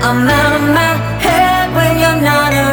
I'm out of my head when you're not around